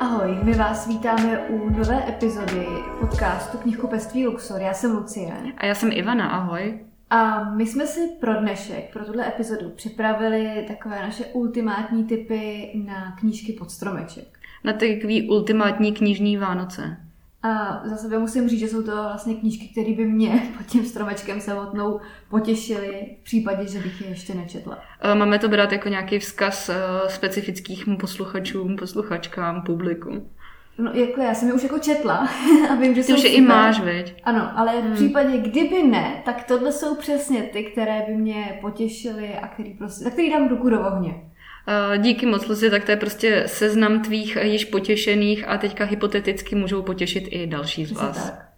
Ahoj, my vás vítáme u nové epizody podcastu Knihkupectví Luxor. Já jsem Lucie. A já jsem Ivana, ahoj. A my jsme si pro dnešek, pro tuhle epizodu připravili takové naše ultimátní typy na knížky pod stromeček. Na takový ultimátní knižní Vánoce. A za sebe musím říct, že jsou to vlastně knížky, které by mě pod tím stromečkem samotnou potěšily v případě, že bych je ještě nečetla. Eh, máme to brát jako nějaký vzkaz eh, specifickým posluchačům, posluchačkám, publiku. No, jako já jsem je už jako četla a vím, že Ty už je i máš, veď? Ano, ale v hmm. případě, kdyby ne, tak tohle jsou přesně ty, které by mě potěšily a který prostě, tak který dám ruku do ohně. Díky moc, Lucy, tak to je prostě seznam tvých již potěšených a teďka hypoteticky můžou potěšit i další z vás. Tak.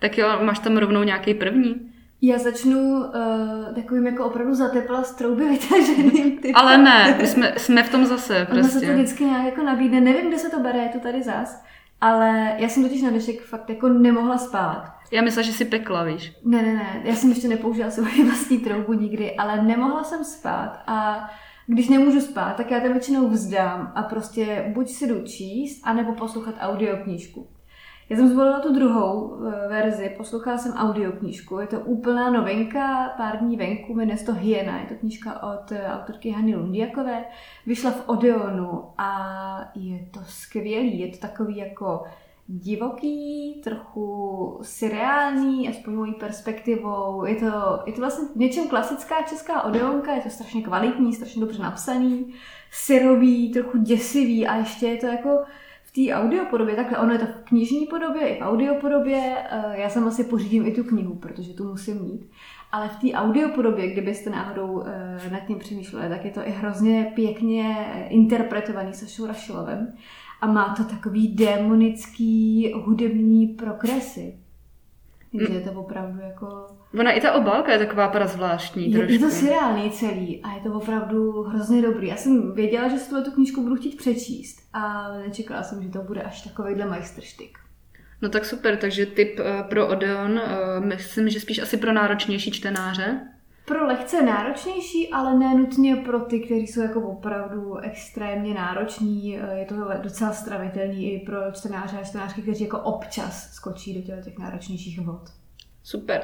tak jo, máš tam rovnou nějaký první? Já začnu uh, takovým jako opravdu zatepla z trouby vytaženým typem. Ale ne, my jsme, jsme v tom zase prostě. Ono se to prostě. vždycky nějak jako nabídne, nevím, kde se to bere, je to tady zas, ale já jsem totiž na dnešek fakt jako nemohla spát. Já myslela, že si pekla, víš. Ne, ne, ne, já jsem ještě nepoužila svoji vlastní troubu nikdy, ale nemohla jsem spát a když nemůžu spát, tak já to většinou vzdám a prostě buď si jdu číst, anebo poslouchat audioknížku. Já jsem zvolila tu druhou eh, verzi, poslouchala jsem audioknížku, je to úplná novinka, pár dní venku, jmenuje se to Hyena, je to knížka od eh, autorky Hany Lundiakové, vyšla v Odeonu a je to skvělý, je to takový jako divoký, trochu surreální, aspoň mojí perspektivou. Je to, je to vlastně něčem klasická česká odeonka, je to strašně kvalitní, strašně dobře napsaný, syrový, trochu děsivý a ještě je to jako v té audiopodobě, takhle ono je to v knižní podobě i v audiopodobě. Eh, já jsem asi pořídím i tu knihu, protože tu musím mít. Ale v té audiopodobě, kdybyste náhodou eh, nad tím přemýšleli, tak je to i hrozně pěkně interpretovaný Sašou Rašilovem a má to takový démonický hudební prokresy. Takže je to opravdu jako... Ona i ta obálka je taková zvláštní je, Je to seriálný celý a je to opravdu hrozně dobrý. Já jsem věděla, že si tu knížku budu chtít přečíst a nečekala jsem, že to bude až takovýhle majstrštyk. No tak super, takže tip eh, pro Odeon, eh, myslím, že spíš asi pro náročnější čtenáře pro lehce náročnější, ale ne nutně pro ty, kteří jsou jako opravdu extrémně nároční. Eh, je to docela stravitelný i pro čtenáře a čtenářky, kteří jako občas skočí do těch náročnějších vod. Super.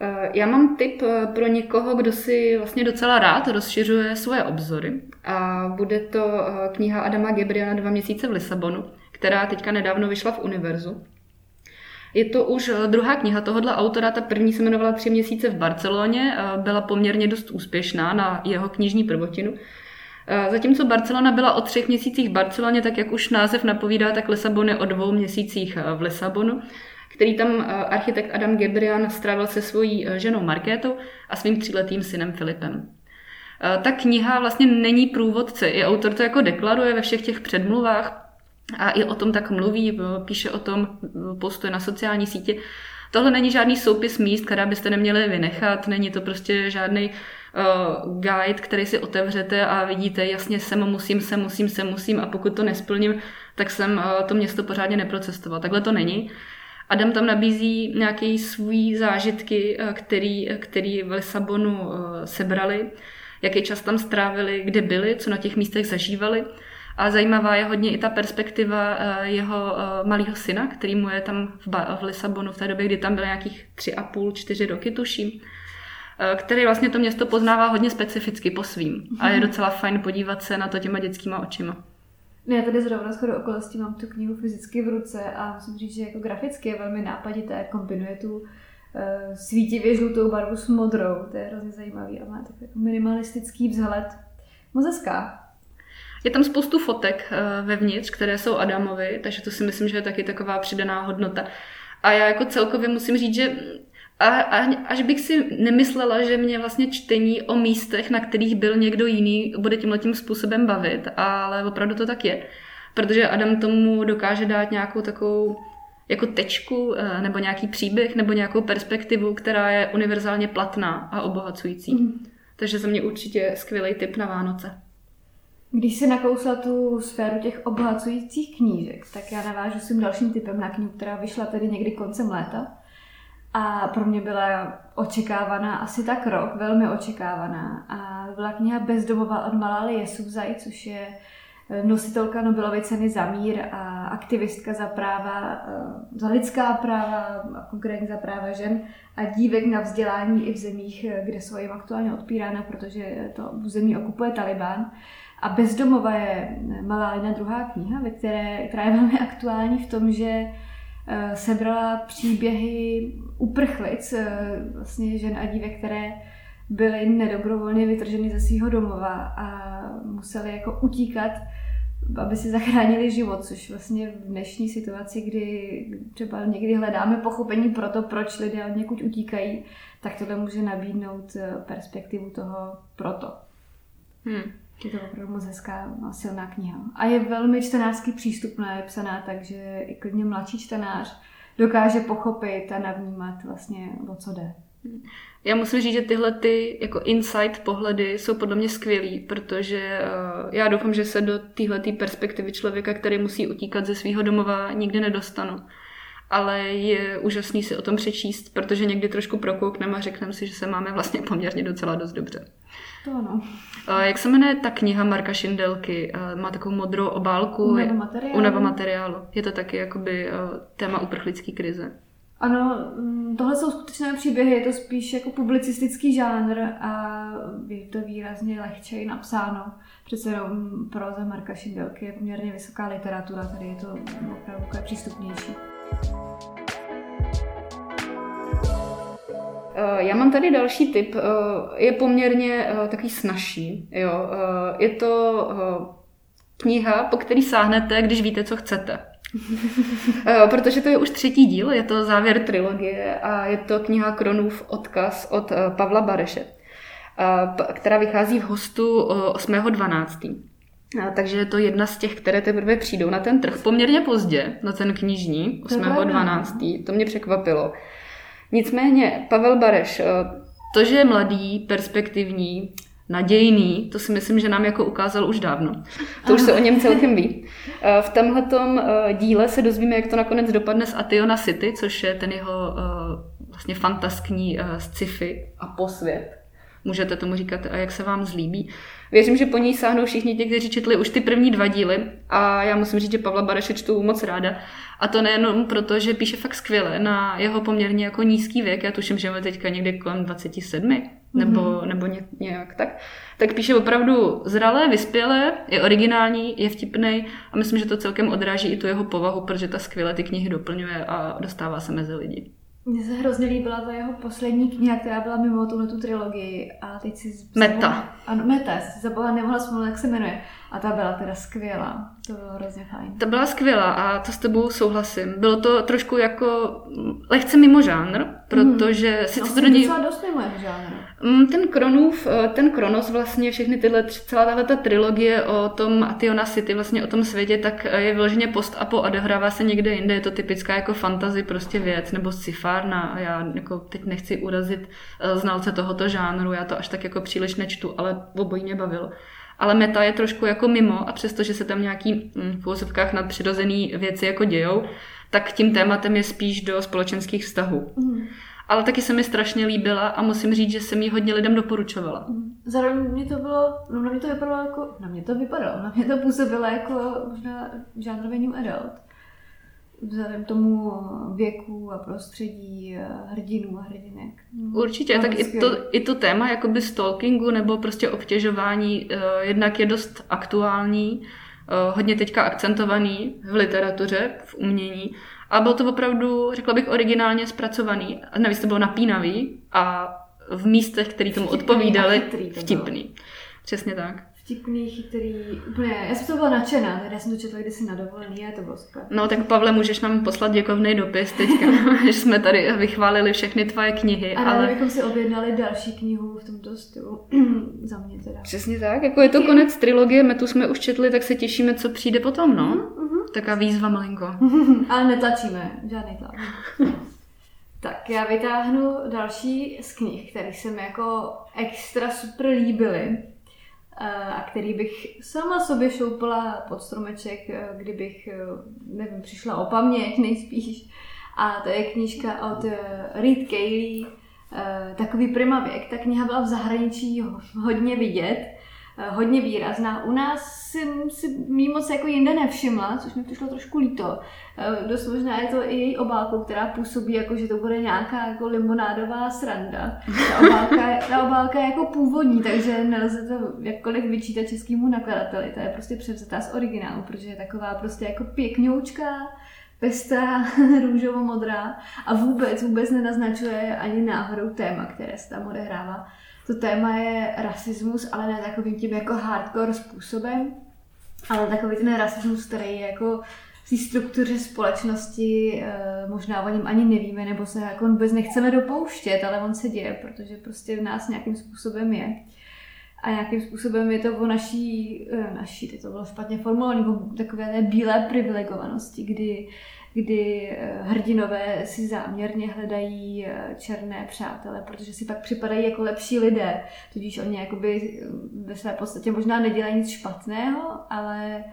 Eh, já mám tip eh, pro někoho, kdo si vlastně docela rád rozšiřuje svoje obzory. A bude to kniha Adama Gebriana Dva měsíce v Lisabonu, která teďka nedávno vyšla v Univerzu. Je to už eh, druhá kniha tohohle autora, ta první se jmenovala Tři měsíce v Barceloně, byla poměrně dost úspěšná na jeho knižní prvotinu. Eh, zatímco Barcelona byla o třech měsících v Barceloně, tak jak už název napovídá, tak Lisabon je o dvou měsících eh, v Lisabonu, který tam architekt Adam Gebrian strávil se svojí ženou Markétou a svým tříletým synem Filipem. Ta kniha vlastně není průvodce, i autor to jako deklaruje ve všech těch předmluvách, a i o tom tak mluví, píše o tom, postuje na sociální sítě. Tohle není žádný soupis míst, která byste neměli vynechat, není to prostě žádný uh, guide, který si otevřete a vidíte, jasně sem musím, sem musím, sem musím a pokud to nesplním, tak jsem uh, to město pořádně neprocestoval. Takhle to není. Adam tam nabízí nějaké svůj zážitky, uh, který, který v Lisabonu uh, sebrali, jaký čas tam strávili, kde byli, co na těch místech zažívali. A zajímavá je hodně i ta perspektiva eh, jeho eh, malého syna, který mu je tam v, v Lisabonu v té době, kdy tam byl nějakých tři a půl, čtyři roky, tuším eh, který vlastně to město poznává hodně specificky po svým. A je mhm. docela fajn podívat se na to těma dětskýma očima. Ne, já tady zrovna shodou okolností mám tu knihu fyzicky v ruce a musím říct, že jako graficky je velmi nápadité, kombinuje tu svítivě žlutou barvu s modrou, to je hrozně zajímavý a má takový jako minimalistický vzhled. Moc hezká. Je tam spoustu fotek eh, vevnitř, které jsou Adamovi, takže to si myslím, že je taky taková přidaná hodnota. A já jako celkově musím říct, že a, a, až bych si nemyslela, že mě vlastně čtení o místech, na kterých byl někdo jiný, bude tímhle způsobem bavit, ale opravdu to tak je. Protože Adam tomu dokáže dát nějakou takovou jako tečku, eh, nebo nějaký příběh, nebo nějakou perspektivu, která je univerzálně platná a obohacující. Mm. Takže za mě určitě skvělý tip na Vánoce. Když si nakousla tu sféru těch obohacujících knížek, tak já navážu svým dalším typem na knihu, která vyšla tedy někdy koncem léta. A pro mě byla očekávaná asi tak rok, velmi očekávaná. A byla kniha Bezdomová od Malali Jesuvzaj, což je nositelka Nobelovy ceny za mír a aktivistka za práva, za lidská práva a konkrétně za práva žen a dívek na vzdělání i v zemích, kde jsou jim aktuálně odpírána, protože to území okupuje Taliban. A Bezdomova je malá Lina druhá kniha, ve které, která je velmi aktuální v tom, že eh, sebrala příběhy uprchlic, eh, vlastně žen a dívek, které byly nedobrovolně vytrženy ze svého domova a museli jako utíkat, aby si zachránili život, což vlastně v dnešní situaci, kdy třeba někdy hledáme pochopení pro to, proč lidé od někud utíkají, tak tohle může nabídnout eh, perspektivu toho proto. Hmm. Je to opravdu moc hezká a silná kniha. A je velmi čtenářsky přístupná, je psaná tak, že i klidně mladší čtenář dokáže pochopit a navnímat vlastně, o co jde. Já musím říct, že tyhle ty jako insight pohledy jsou podle mě skvělý, protože uh, já doufám, že se do téhle perspektivy člověka, který musí utíkat ze svého domova, nikdy nedostanu. Ale je úžasný si o tom přečíst, protože někdy trošku prokoukneme a řekneme si, že se máme vlastně poměrně docela dost dobře. To ano. Jak se jmenuje ta kniha Marka Šindelky? Má takovou modrou obálku. Unava materiálu. Unava materiálu. Je to taky jakoby téma uprchlické krize. Ano, mm, tohle jsou skutečné příběhy, je to spíš jako publicistický žánr a je to výrazně lehčeji napsáno. Přece jenom proza Marka Šindelky je poměrně vysoká literatura, tady je to opravdu přístupnější. Já mám tady další tip, eh, je poměrně eh, takový snažší. Jo. Je to kniha, po který sáhnete, když víte, co chcete. Protože to je už třetí díl, je to závěr trilogie a je to kniha Kronův odkaz od Pavla Bareše, která vychází v hostu 8.12. Takže je to jedna z těch, které teprve přijdou na ten trh poměrně pozdě, na ten knižní 8.12. To mě překvapilo. Nicméně Pavel Bareš, eh, to, že je mladý, perspektivní, nadějný, to si myslím, že nám jako ukázal už dávno. To už se o něm celkem ví. Eh, v tomhletom eh, díle se dozvíme, jak to nakonec dopadne s Ationa City, což je ten jeho vlastně fantaskní sci-fi a posvět. Můžete tomu říkat, a jak se vám zlíbí. Věřím, že po ní sáhnou všichni ti, kteří četli už ty první dva díly a já musím říct, že Pavla Bareše čtu moc ráda. A to nejenom proto, že píše fakt skvěle na jeho poměrně jako nízký věk, já tuším, že je teďka někde kolem 27, nebo, mm-hmm. nebo ně, nějak tak, tak píše opravdu zralé, vyspělé, je originální, je vtipný a myslím, že to celkem odráží i tu jeho povahu, protože ta skvěle ty knihy doplňuje a dostává se mezi lidi. Mně se hrozně líbila ta jeho poslední kniha, která byla mimo tuhle tu trilogii. A teď si... Meta. Ano, Meta, si zabala, nemohla vzpomenout, jak se jmenuje. A ta byla teda skvělá. To bylo hrozně fajn. Ta byla skvělá a to s tebou souhlasím. Bylo to trošku jako lehce mimo žánr, protože mm. sice no, to není... docela dost mimo žánr. Mm, ten Kronův, eh, ten Kronos vlastně všechny tyhle, celá tahle ta trilogie o tom Ationa City, vlastně o tom světě, tak eh, je vyloženě post a po odehrává se někde jinde, je to typická jako fantasy prostě věc, nebo sci-fárna a já jako teď nechci urazit eh, znalce tohoto žánru, já to až tak jako příliš nečtu, ale obojí mě bavilo ale meta je trošku jako mimo a přestože se tam nějaký hm, v úvozovkách nadpřirozený věci jako dějou, tak tím tématem je spíš do společenských vztahů. Mm. Ale taky se mi strašně líbila a musím říct, že jsem ji hodně lidem doporučovala. Mm. Zároveň mě to bylo, no na mě to vypadalo jako, na mě to vypadalo, na mě to působilo jako možná žánrově new adult vzhledem tomu věku a prostředí hrdinů a hrdinek. Určitě, tak i to, i to téma jakoby stalkingu nebo prostě obtěžování uh, jednak je dost aktuální, uh, hodně teďka akcentovaný v literatuře, v umění a byl to opravdu, řekla bych, originálně zpracovaný. A navíc to bylo napínavý a v místech, které tomu odpovídaly, vtipný. Přesně tak vtipný, chytrý, úplně, já jsem to byla nadšená, tady já jsem to četla kdysi na dovolený a to bylo super. No tak Pavle, můžeš nám poslat děkovný dopis teďka, že jsme tady vychválili všechny tvoje knihy. A ale bychom si objednali další knihu v tomto stylu, za mě teda. Přesně tak, jako je to konec trilogie, my tu jsme už četli, tak se těšíme, co přijde potom, no. Mm-hmm. Taká výzva malinko. ale netlačíme, žádný tlak. Tak já vytáhnu další z knih, které se mi jako extra super líbily a který bych sama sobě šoupala pod stromeček, eh, kdybych, eh, nevím, přišla o paměť nejspíš. A to je knížka od eh, Reed Cayley, takový primavěk. Ta kniha byla v zahraničí hodně vidět. Hodně výrazná. U nás jsem si mý moc jako jinde nevšimla, což mi přišlo trošku líto. Eh, dost možná je to i její obálkou, která působí jako, že to bude nějaká jako limonádová sranda. Ta obálka, ta obálka je jako původní, takže nelze to jakkoliv vyčítat českému nakladateli. To je prostě převzatá z originálu, protože je taková prostě jako pěkňoučka, pestrá, růžovo-modrá a vůbec, vůbec nenaznačuje ani náhodou téma, které se tam odehrává. To téma je rasismus, ale ne takovým tím jako hardcore způsobem, ale takový ten rasismus, který je jako v té struktuře společnosti eh, možná o něm ani nevíme, nebo se jako vůbec nechceme dopouštět, ale on se děje, protože prostě v nás nějakým způsobem je. A nějakým způsobem je to o naší, eh, naší, teď to bylo špatně formulované, o takové té bílé privilegovanosti, kdy kdy eh, hrdinové si záměrně hledají eh, černé přátele, protože si pak připadají jako lepší lidé. Tudíž oni jakoby ve své podstatě možná nedělají nic špatného, ale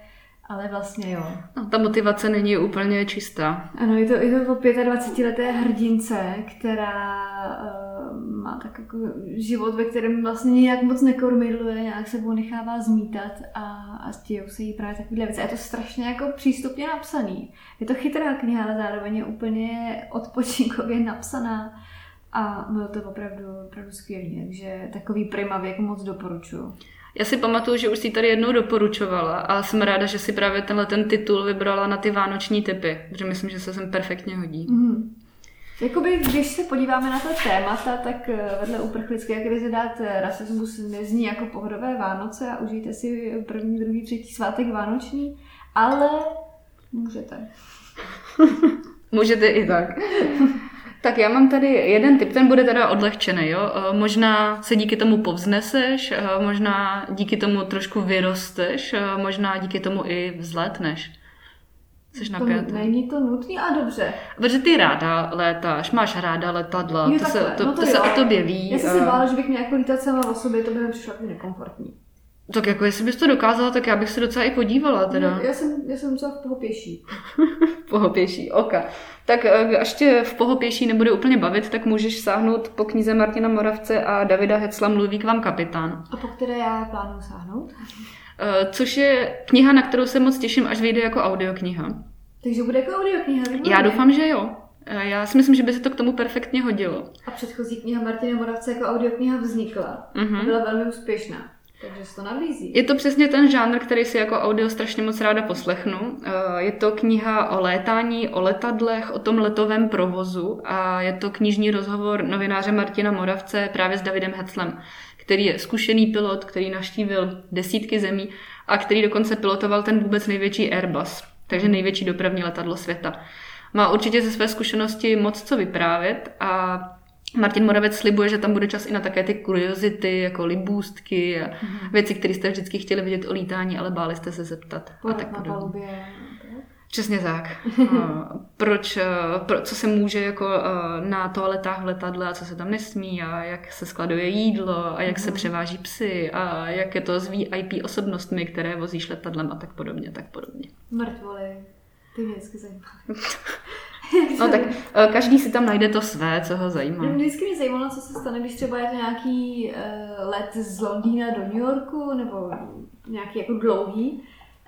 ale vlastně jo. No, ta motivace není úplně čistá. Ano, je to, je to o 25-leté hrdince, která má tak jako život, ve kterém vlastně nějak moc nekormidluje, nějak sebou nechává zmítat a, a stějou se jí právě takovýhle věci. A je to strašně jako přístupně napsaný. Je to chytrá kniha, ale zároveň je úplně odpočinkově napsaná. A bylo to opravdu, opravdu skvělé, takže takový prima věk moc doporučuji. Já si pamatuju, že už si tady jednou doporučovala a jsem ráda, že si právě tenhle ten titul vybrala na ty vánoční typy, protože myslím, že se sem perfektně hodí. Mm-hmm. Jakoby, když se podíváme na to témata, tak eh, vedle uprchlické krize dát eh, rasismus nezní jako pohodové Vánoce a užijte si první, druhý, třetí svátek vánoční, ale můžete. můžete i tak. Tak já mám tady jeden typ, ten bude teda odlehčený, jo. Eh, možná se díky tomu povzneseš, možná díky tomu trošku vyrosteš, možná díky tomu i vzletneš. Jsi napjatý. Není to nutný a dobře. Protože ty ráda létáš, máš ráda letadla, jo, to, se, to, no to, to se o tobě ví. Já jsem si bála, že bych měla jako lítat sama o sobě, to by mi přišlo jako nekomfortní. Tak jako jestli bys to dokázala, tak já bych se docela i podívala teda. No, já jsem, já jsem docela v pohopěší. pohopěší, oka. Tak eh, až tě v pohopěší nebude úplně bavit, tak můžeš sáhnout po knize Martina Moravce a Davida Hecla Mluví k vám kapitán. A po které já plánuju sáhnout? Eh, což je kniha, na kterou se moc těším, až vyjde jako audiokniha. Takže bude jako audiokniha? Já doufám, že jo. Eh, já si myslím, že by se to k tomu perfektně hodilo. A předchozí kniha Martina Moravce jako audiokniha vznikla. Uh-huh. A byla velmi úspěšná. Takže se to nabízí. Je to přesně ten žánr, který si jako audio strašně moc ráda poslechnu. Eh, je to kniha o létání, o letadlech, o tom letovém provozu a je to knižní rozhovor novináře Martina Moravce právě s Davidem Heclem, který je zkušený pilot, který naštívil desítky zemí a který dokonce pilotoval ten vůbec největší Airbus, takže největší dopravní letadlo světa. Má určitě ze své zkušenosti moc co vyprávět a Martin Moravec slibuje, že tam bude čas i na také ty kuriozity, jako libůstky a mm-hmm. věci, které jste vždycky chtěli vidět o lítání, ale báli jste se zeptat. a tak na palubě. Přesně tak. Proč, eh, pro, co se může jako eh, na toaletách v letadle a co se tam nesmí a jak se skladuje jídlo a jak se mhm. převáží psy a jak je to s VIP osobnostmi, které vozíš letadlem a tak podobně, tak podobně. Mrtvoly. Ty mě vždycky. No tak eh, každý si tam najde to své, co ho zajímá. No, vždycky mě zajímalo, co se stane, když třeba je to nějaký uh, let z Londýna do New Yorku, nebo nějaký jako dlouhý,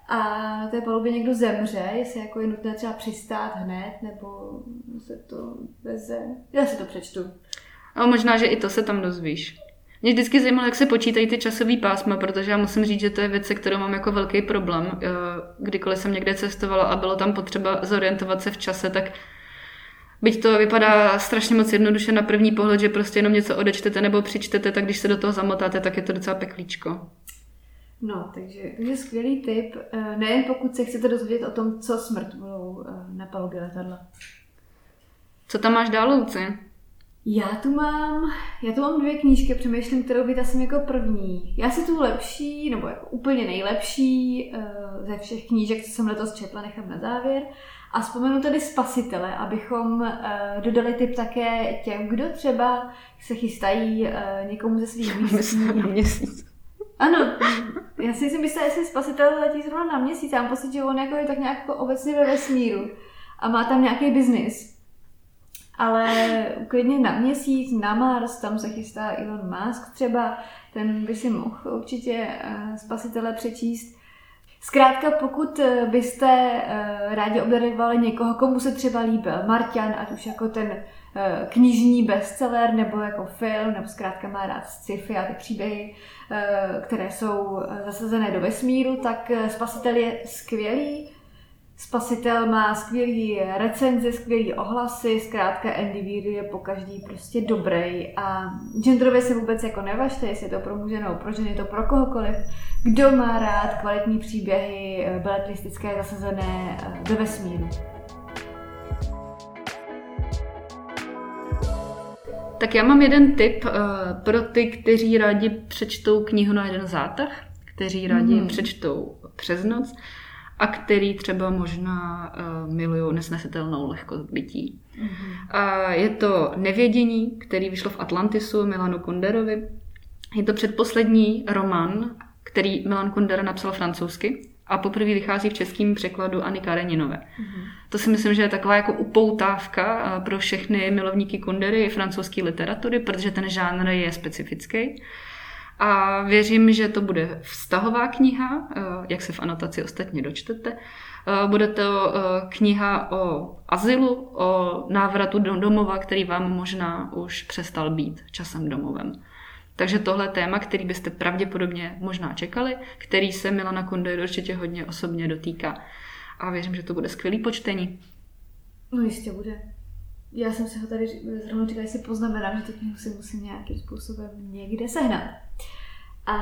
a na té palubě někdo zemře, jestli jako je nutné třeba přistát hned, nebo se to veze. Já si to přečtu. A možná, že i to se tam dozvíš. Mě vždycky zajímalo, jak se počítají ty časové pásma, protože já musím říct, že to je věc, se kterou mám jako velký problém. Eh, kdykoliv jsem někde cestovala a bylo tam potřeba zorientovat se v čase, tak Byť to vypadá strašně moc jednoduše na první pohled, že prostě jenom něco odečtete nebo přičtete, tak když se do toho zamotáte, tak je to docela peklíčko. No, takže, je skvělý tip, eh, nejen pokud se chcete dozvědět o tom, co smrt budou eh, na palubě letadla. Co tam máš dál, Luci? Já tu mám, já tu mám dvě knížky, přemýšlím, kterou vytasím jako první. Já si tu lepší, nebo jako úplně nejlepší uh, ze všech knížek, co jsem letos četla, nechám na závěr. A vzpomenu tedy Spasitele, abychom dodali tip také těm, kdo třeba se chystají někomu ze svých blízkých. Ano, já si myslím, že jestli Spasitel letí zrovna na měsíc, já mám pocit, že on jako je tak nějak jako obecně ve vesmíru a má tam nějaký biznis ale klidně na měsíc, na Mars, tam se chystá Elon Musk třeba, ten by si mohl určitě uh, spasitele přečíst. Zkrátka, pokud eh, byste uh, rádi obdarovali někoho, komu se třeba líbil Marťan, ať už jako ten knižní bestseller, nebo jako film, nebo zkrátka má rád sci-fi a ty příběhy, uh, které jsou zasazené do vesmíru, tak Spasitel je skvělý Spasitel má skvělý recenze, skvělý ohlasy, zkrátka Andy Weir je po každý prostě dobrý a genderově se vůbec jako nevažte, jestli je to pro muže nebo pro ženy, to pro kohokoliv. Kdo má rád kvalitní příběhy, eh, beletristické, zasazené eh, do vesmíru. Tak já mám jeden tip uh, pro ty, kteří rádi přečtou knihu na jeden zátah, kteří rádi mm. přečtou přes noc a který třeba možná uh, milují nesnesitelnou lehkost bytí. Mm-hmm. A je to Nevědění, který vyšlo v Atlantisu Milanu Kunderovi. Je to předposlední román, který Milan Kundera napsal francouzsky a poprvé vychází v českém překladu Anny Kareninové. Mm-hmm. To si myslím, že je taková jako upoutávka eh, pro všechny milovníky Kundery i francouzské literatury, protože ten žánr je specifický. A věřím, že to bude vztahová kniha, eh, jak se v anotaci ostatně dočtete. Eh, bude to kniha o azylu, o návratu do domova, který vám možná už přestal být časem domovem. Takže tohle téma, který byste pravděpodobně možná čekali, který se Milana Kundera určitě hodně osobně dotýká. A věřím, že to bude skvělý počtení. No jistě bude. Já jsem si ho tady zrovna říkala, že si poznamenám, že tu knihu si musím nějakým způsobem někde sehnat. A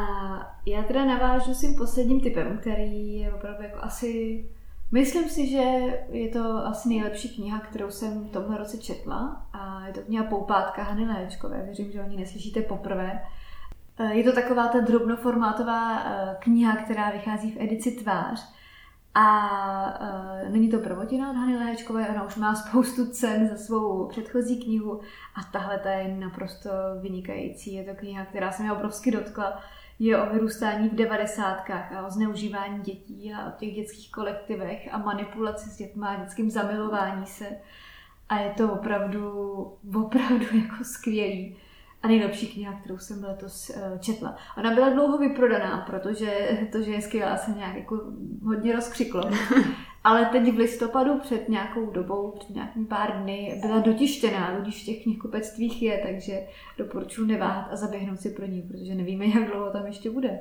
já teda navážu s tím posledním typem, který je opravdu jako asi... Myslím si, že je to asi nejlepší kniha, kterou jsem v tomhle roce četla. A je to kniha Poupátka Hany Léčkové. Věřím, že o ní neslyšíte poprvé. Je to taková ta drobnoformátová eh, kniha, která vychází v edici Tvář. A uh, není to prvotina od Hany Léčkové, ona už má spoustu cen za svou předchozí knihu a tahle ta je naprosto vynikající. Je to kniha, která se mi obrovsky dotkla. Je o vyrůstání v devadesátkách a o zneužívání dětí a o těch dětských kolektivech a manipulaci s dětmi a dětským zamilování se. A je to opravdu, opravdu jako skvělý a nejlepší kniha, kterou jsem letos eh, četla. Ona byla dlouho vyprodaná, protože to, že je skvělá, se nějak jako hodně rozkřiklo. Ale teď v listopadu před nějakou dobou, před nějakým pár dny, byla dotištěná, když v těch knihkupectvích je, takže doporučuji neváhat a zaběhnout si pro ní, protože nevíme, jak dlouho tam ještě bude.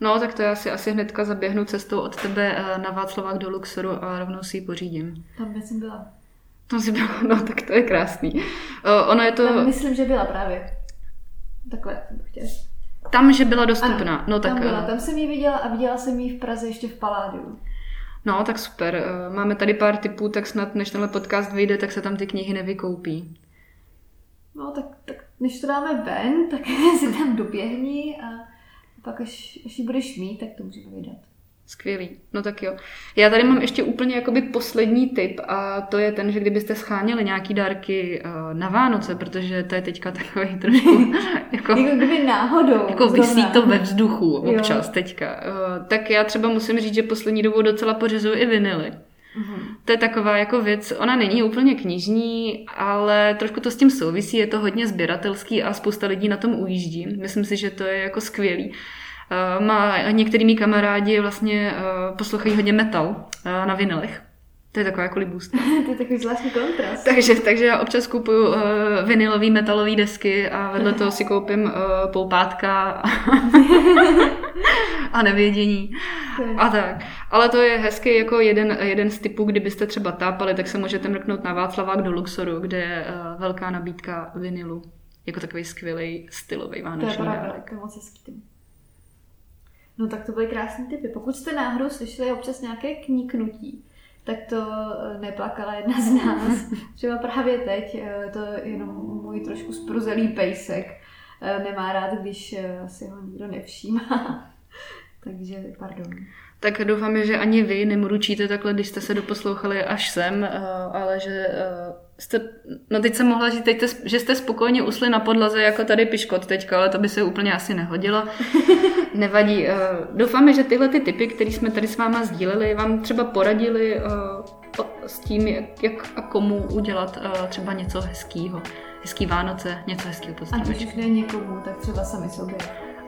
No, tak to já si asi hnedka zaběhnu cestou od tebe eh, na Václavák do Luxoru a rovnou si ji pořídím. Tam jsem byla. Tam si byla, no tak to je krásný. Uh, ono je to... Tam myslím, že byla právě. Takhle jsem to chtěla. Tam, že byla dostupná. Ano, no, tak, tam byla. Tam jsem ji viděla a viděla jsem ji v Praze ještě v Paládiu. No, tak super. Eh, máme tady pár typů, tak snad než tenhle podcast vyjde, tak se tam ty knihy nevykoupí. No, tak, tak než to dáme ven, tak si tam doběhni a pak až, až ji budeš mít, tak to můžeme vydat. Skvělý, no tak jo. Já tady mám ještě úplně jakoby poslední tip a to je ten, že kdybyste scháněli nějaký dárky uh, na Vánoce, protože to je teďka takový trošku jako, jako kdyby náhodou. Jako vysí to ve vzduchu občas jo. teďka. Uh, tak já třeba musím říct, že poslední dobou docela pořizuju i vinily. Mm-hmm. To je taková jako věc, ona není úplně knižní, ale trošku to s tím souvisí, je to hodně sběratelský a spousta lidí na tom ujíždí. Myslím si, že to je jako skvělý. Uh, má, některý mý kamarádi vlastně uh, poslouchají hodně metal uh, na vinilech. To je taková jako libůst. to je takový zvláštní kontrast. takže, takže já občas kupuju uh, vinilové metalové desky a vedle toho si koupím uh, poupátka a, nevědění. A tak. Ale to je hezký jako jeden, jeden z typů, kdybyste třeba tápali, tak se můžete mrknout na Václavák do Luxoru, kde je uh, velká nabídka vinilu. Jako takový skvělý stylový vánoční To je pravda, to je moc hezký. No tak to byly krásné typy. Pokud jste náhodou slyšeli občas nějaké kníknutí, tak to eh, neplakala jedna z nás. Třeba právě teď, eh, to je jenom můj trošku spruzelý pejsek. Eh, nemá rád, když si ho nikdo nevšímá. Takže pardon. Tak doufám, že ani vy nemručíte takhle, když jste se doposlouchali až sem, ale že jste, no teď jsem mohla říct, teď te, že jste spokojně usli na podlaze jako tady piškot teďka, ale to by se úplně asi nehodilo. Nevadí. Uh, doufáme, že tyhle ty typy, které jsme tady s váma sdíleli, vám třeba poradili uh, s tím, jak, jak a komu udělat uh, třeba něco hezkého. Hezký Vánoce, něco hezkého A když ne někomu, tak třeba sami sobě.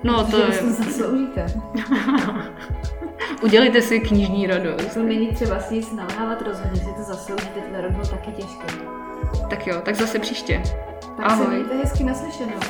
No to je... to zasloužíte. Udělejte si knižní radost. To není třeba si nic nalávat, rozhodně si to zasloužíte, ten rok byl taky těžký. Tak jo, tak zase příště. Tak Ahoj. se mějte hezky naslyšenou.